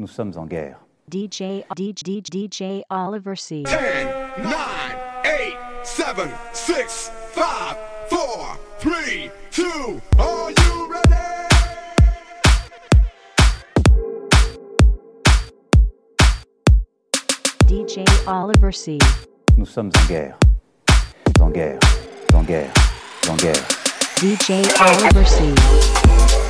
Nous sommes en guerre. DJ DJ DJ Oliver C. 10, 9, 8, 7, 6, 5, 4, 3, 2, are you ready? DJ Oliver C. Nous sommes en guerre. En guerre. En guerre. En guerre. DJ Oliver C.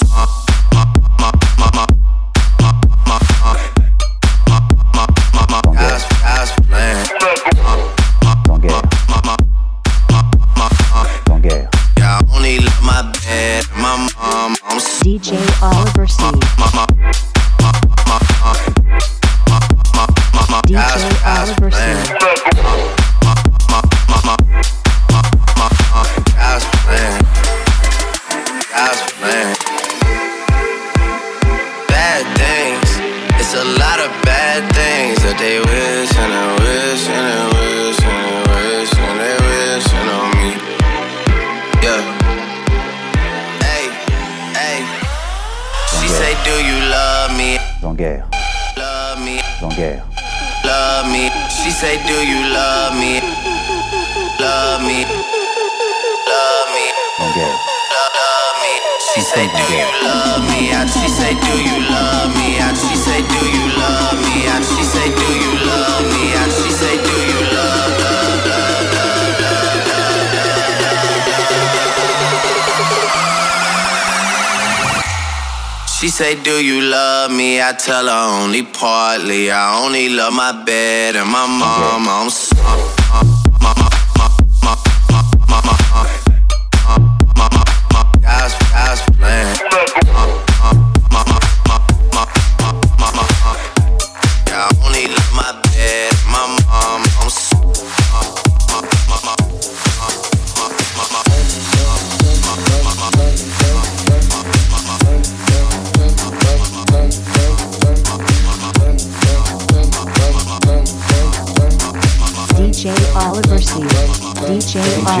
She say, Do you love me? And she say, Do you love me? And she say, Do you love me? And she say, Do you love me? And she say, Do you love, love, love, love, love? She say, Do you love me? I tell her only partly. I only love my bed and my mom. I'm sorry.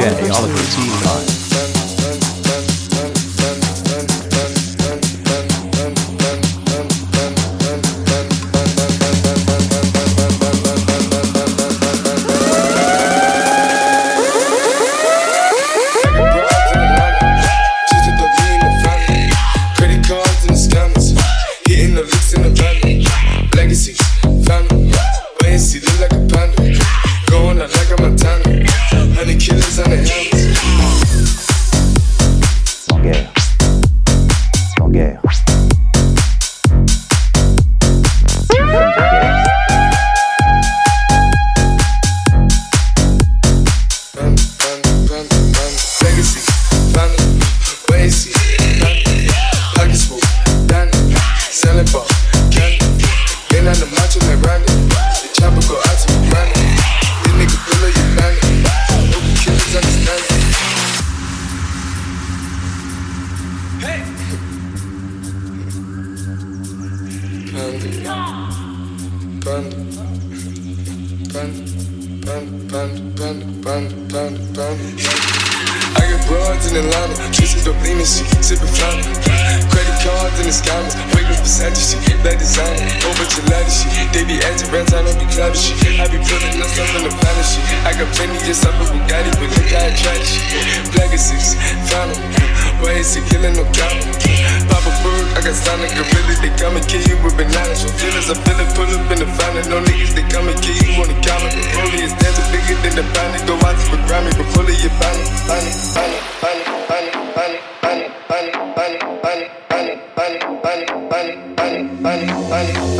Yeah. Shit. Found them. Is he killing no count? Papa Bird, I got Sonic Gorilla, they come and kill you with bananas. From feelings, I feel it, pull up in the fountain. No niggas, they come and kill you on the counter. The rollie is dancing bigger than the bounty. Go out to the Grammy, but fully your. Bounty, bounty, bounty, bounty, bounty, bounty, bounty, bounty, bounty, bounty, bounty, bounty, bounty, bounty, bounty, bounty,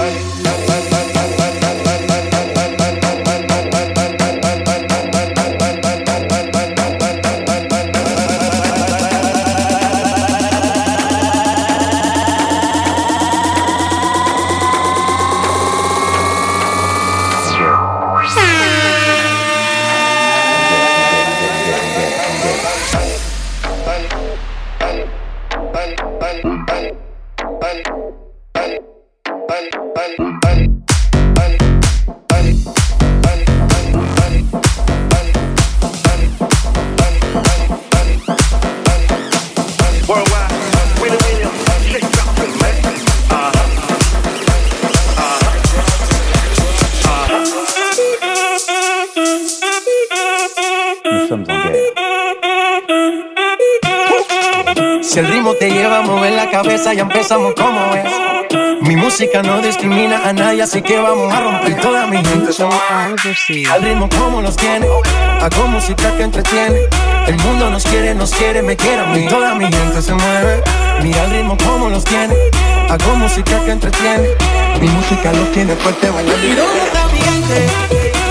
Si el ritmo te lleva a mover la cabeza, ya empezamos como es. Mi música no discrimina a nadie, así que vamos a romper toda mi gente. Al ritmo como los tiene, hago música que entretiene. El mundo nos quiere, nos quiere, me quiere a mí. Toda mi gente se mueve. Mira el ritmo como los tiene, hago música que entretiene. Mi música los tiene fuerte bailando. ¿Y dónde está mi gente?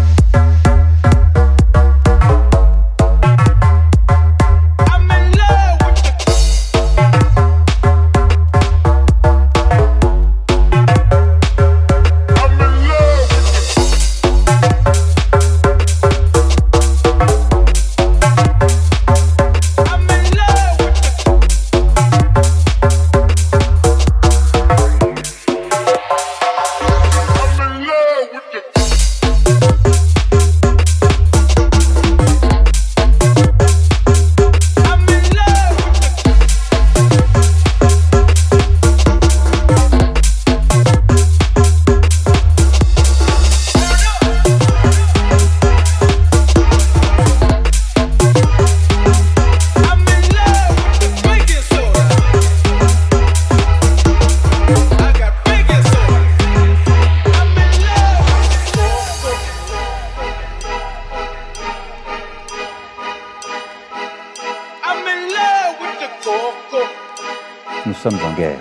Nous sommes en guerre,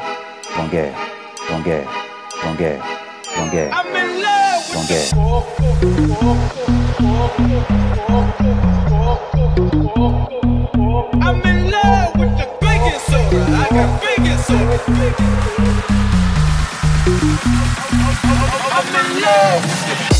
en guerre, en guerre, en guerre, en guerre, en guerre. I'm in love with the baking soda. I got baking soda. Soda. I'm in love with the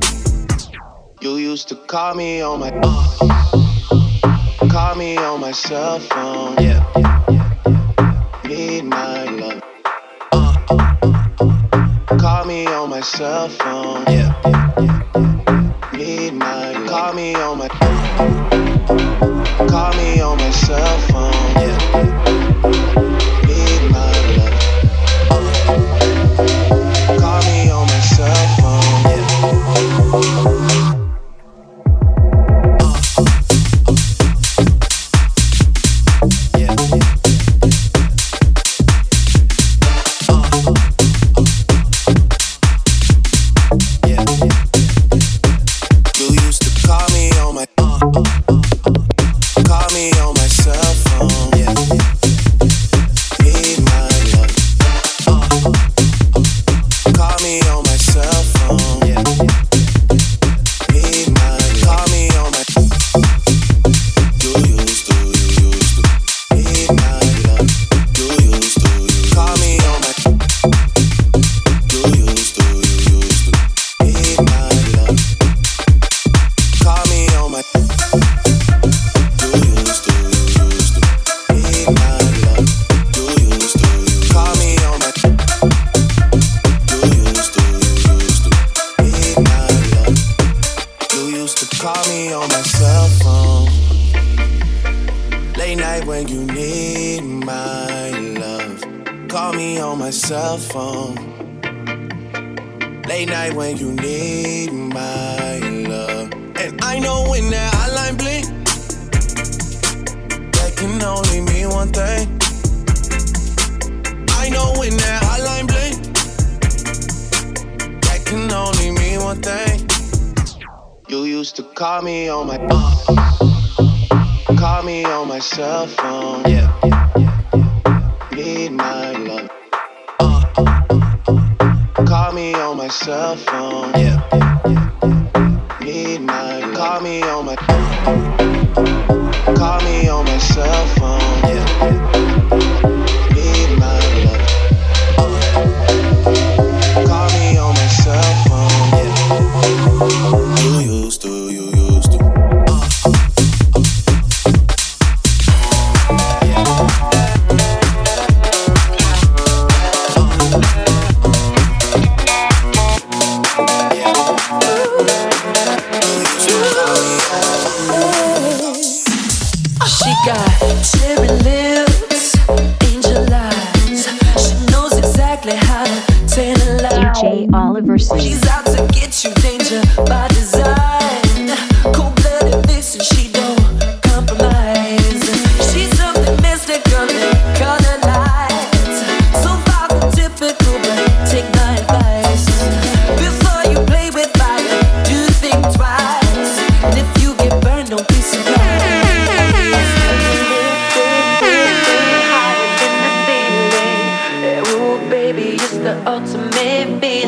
You used to call me on my uh, call me on my cell phone. Yeah, need my love. Uh, call me on my cell phone. Yeah, need my call me on my call me on my cell phone. on my cell phone. Yeah. Midnight, call me on my. Call me on my cell phone.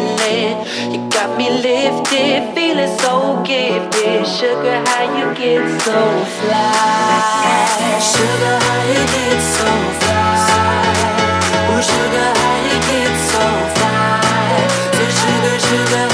feeling. You got me lifted, feeling so gifted. Sugar, how you get so fly? Sugar, how you get so fly? Oh, sugar, how you get so fly? Sugar, sugar.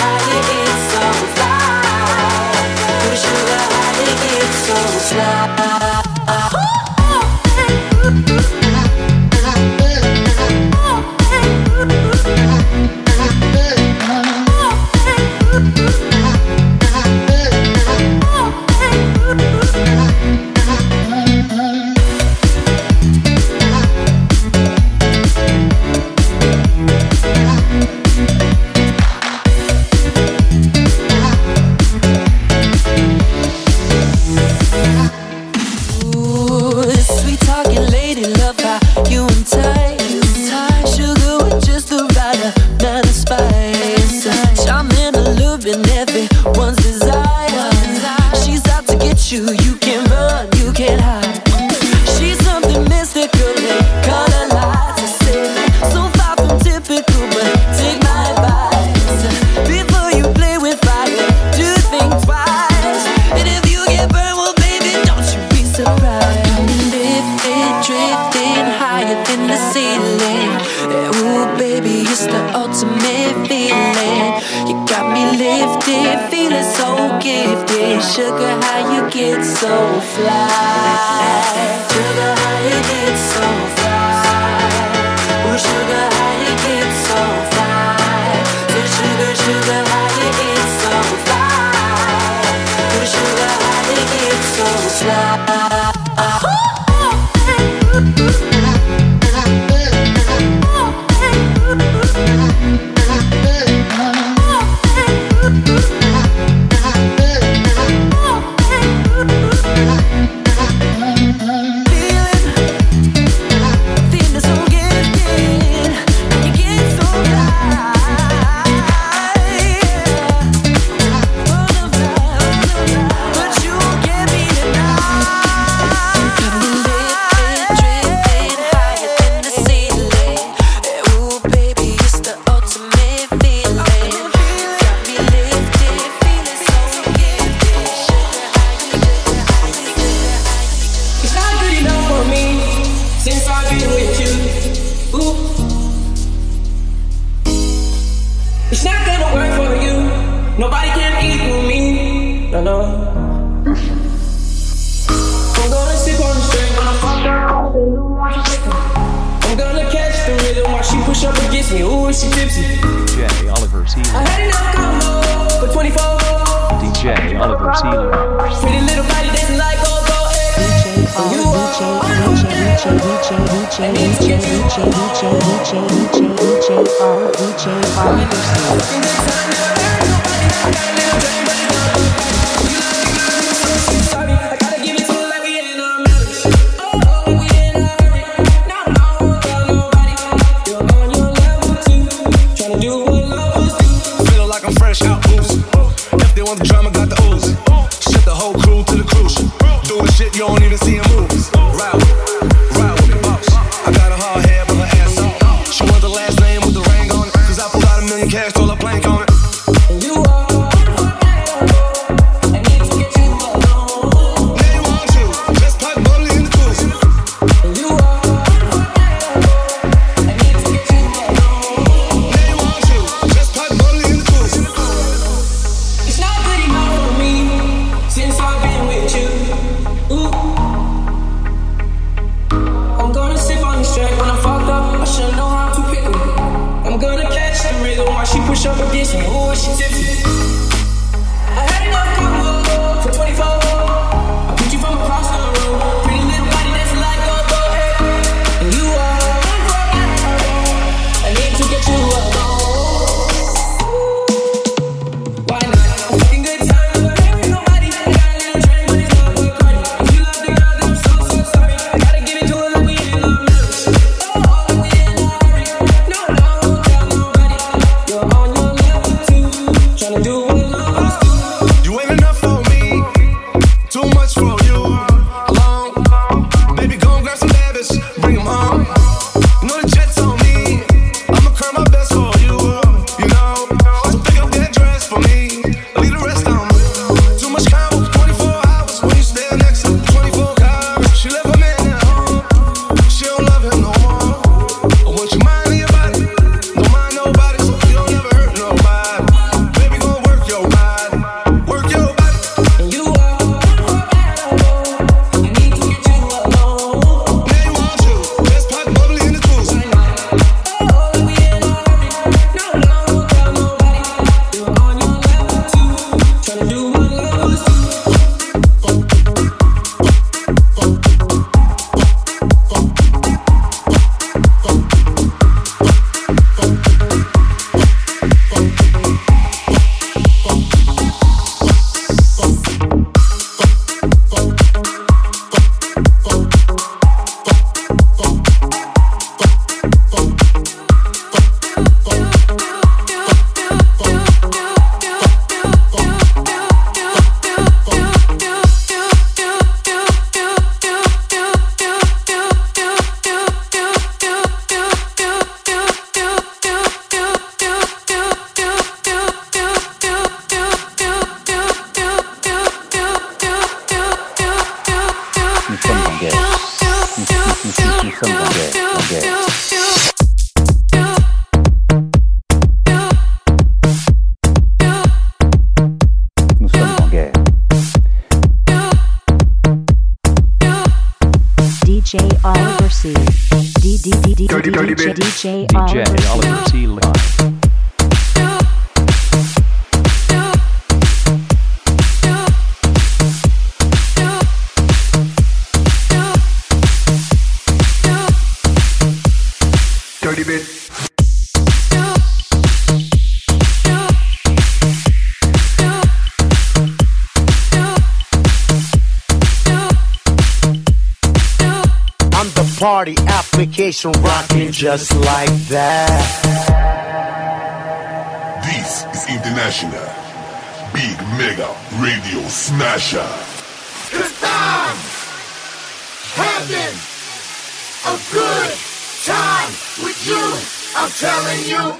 cash, all a plank on it. J vacation rocking just like that. This is International Big Mega Radio Smasher. Cause I'm having a good time with you. I'm telling you.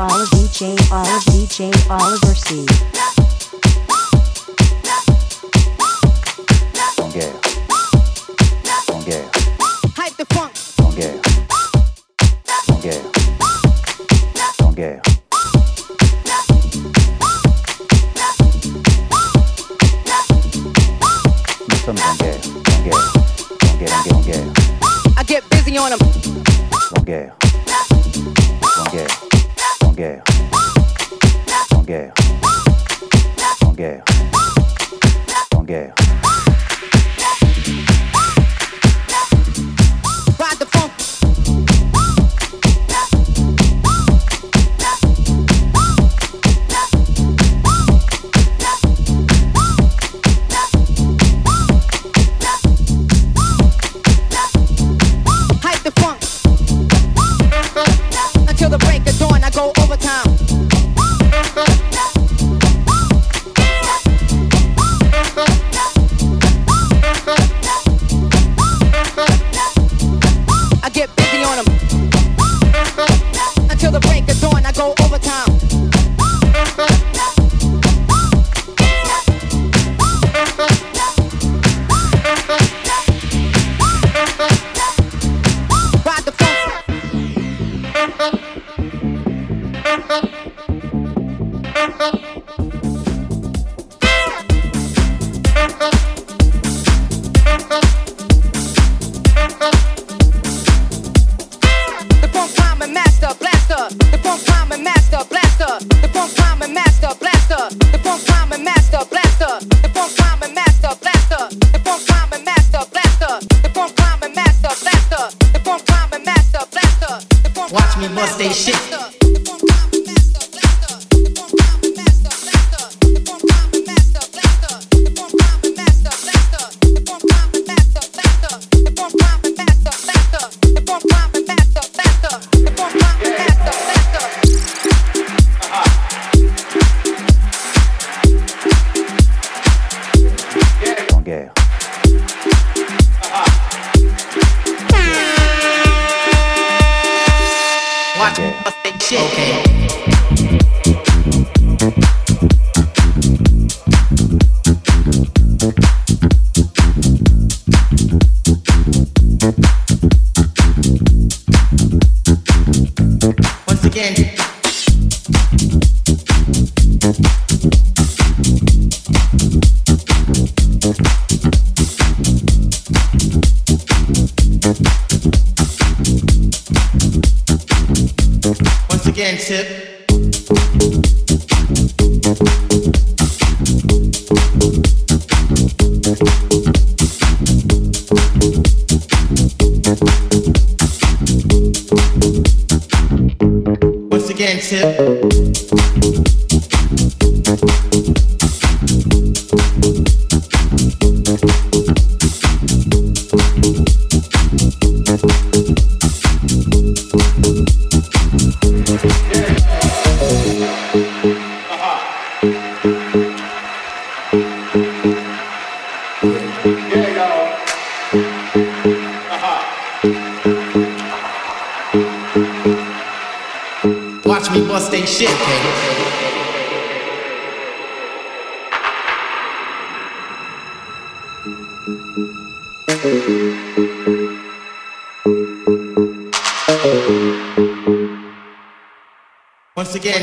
Olive, DJ, Olive, DJ, Oliver C. Yeah.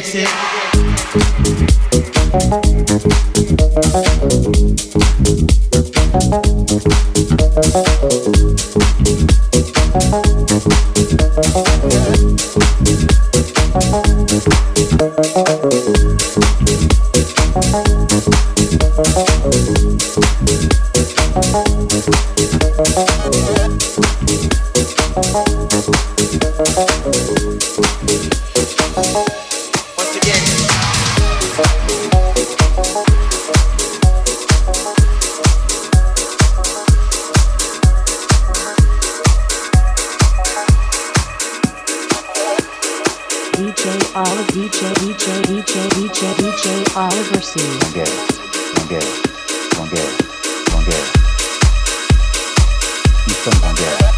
Again, DJ Olive, DJ, DJ, DJ, DJ, DJ Oliver C. Longueur, longueur, longueur. Nous sommes en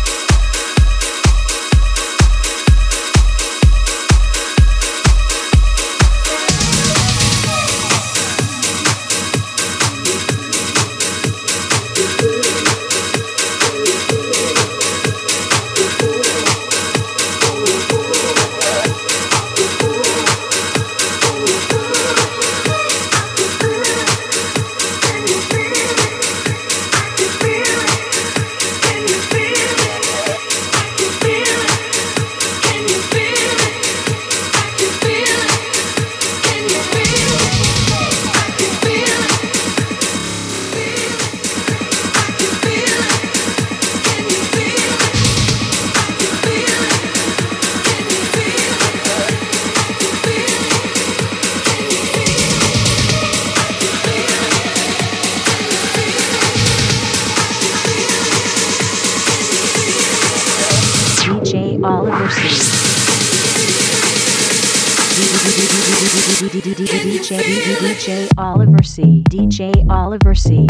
DJ Oliver C. DJ Oliver C.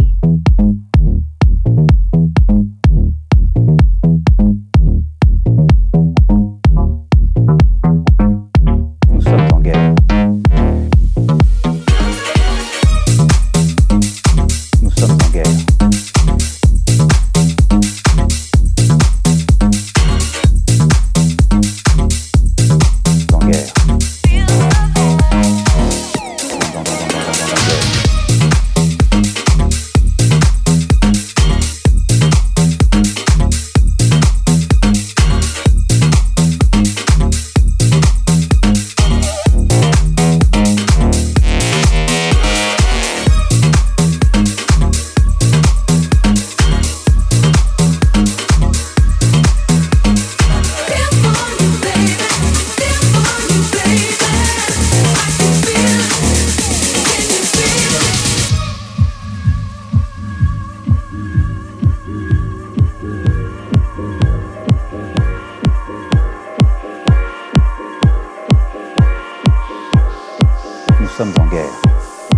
sommes en guerre.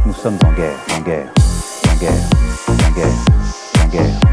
Nous sommes en guerre, en guerre, en guerre, en guerre, en guerre,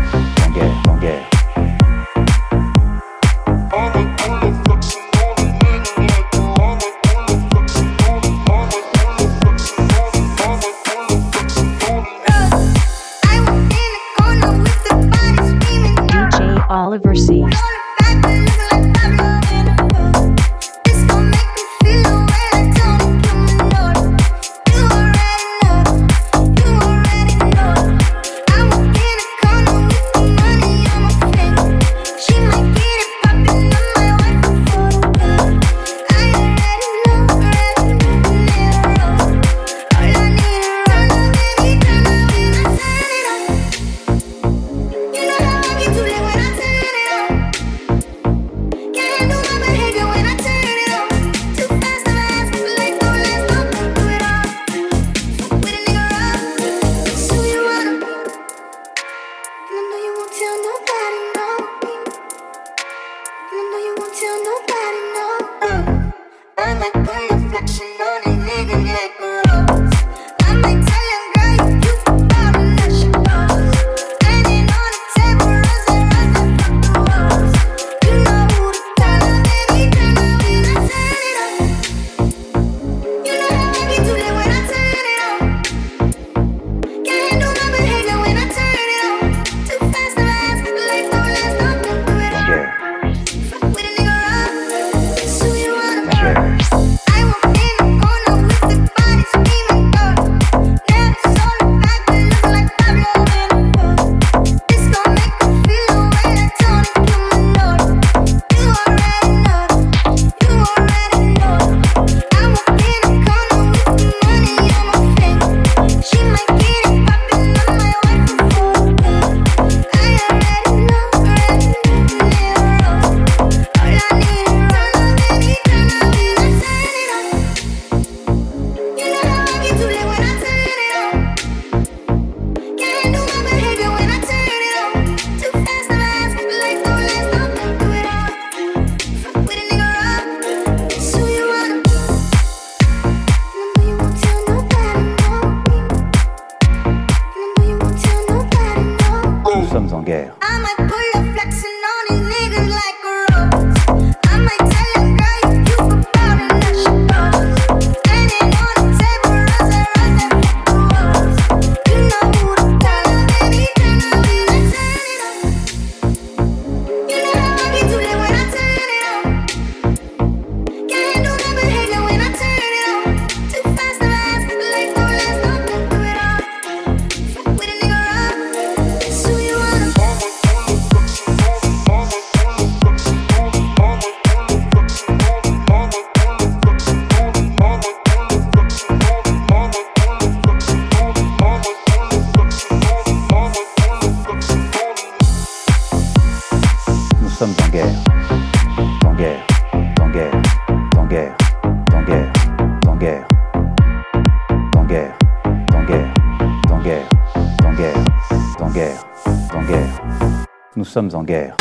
sommes en guerre.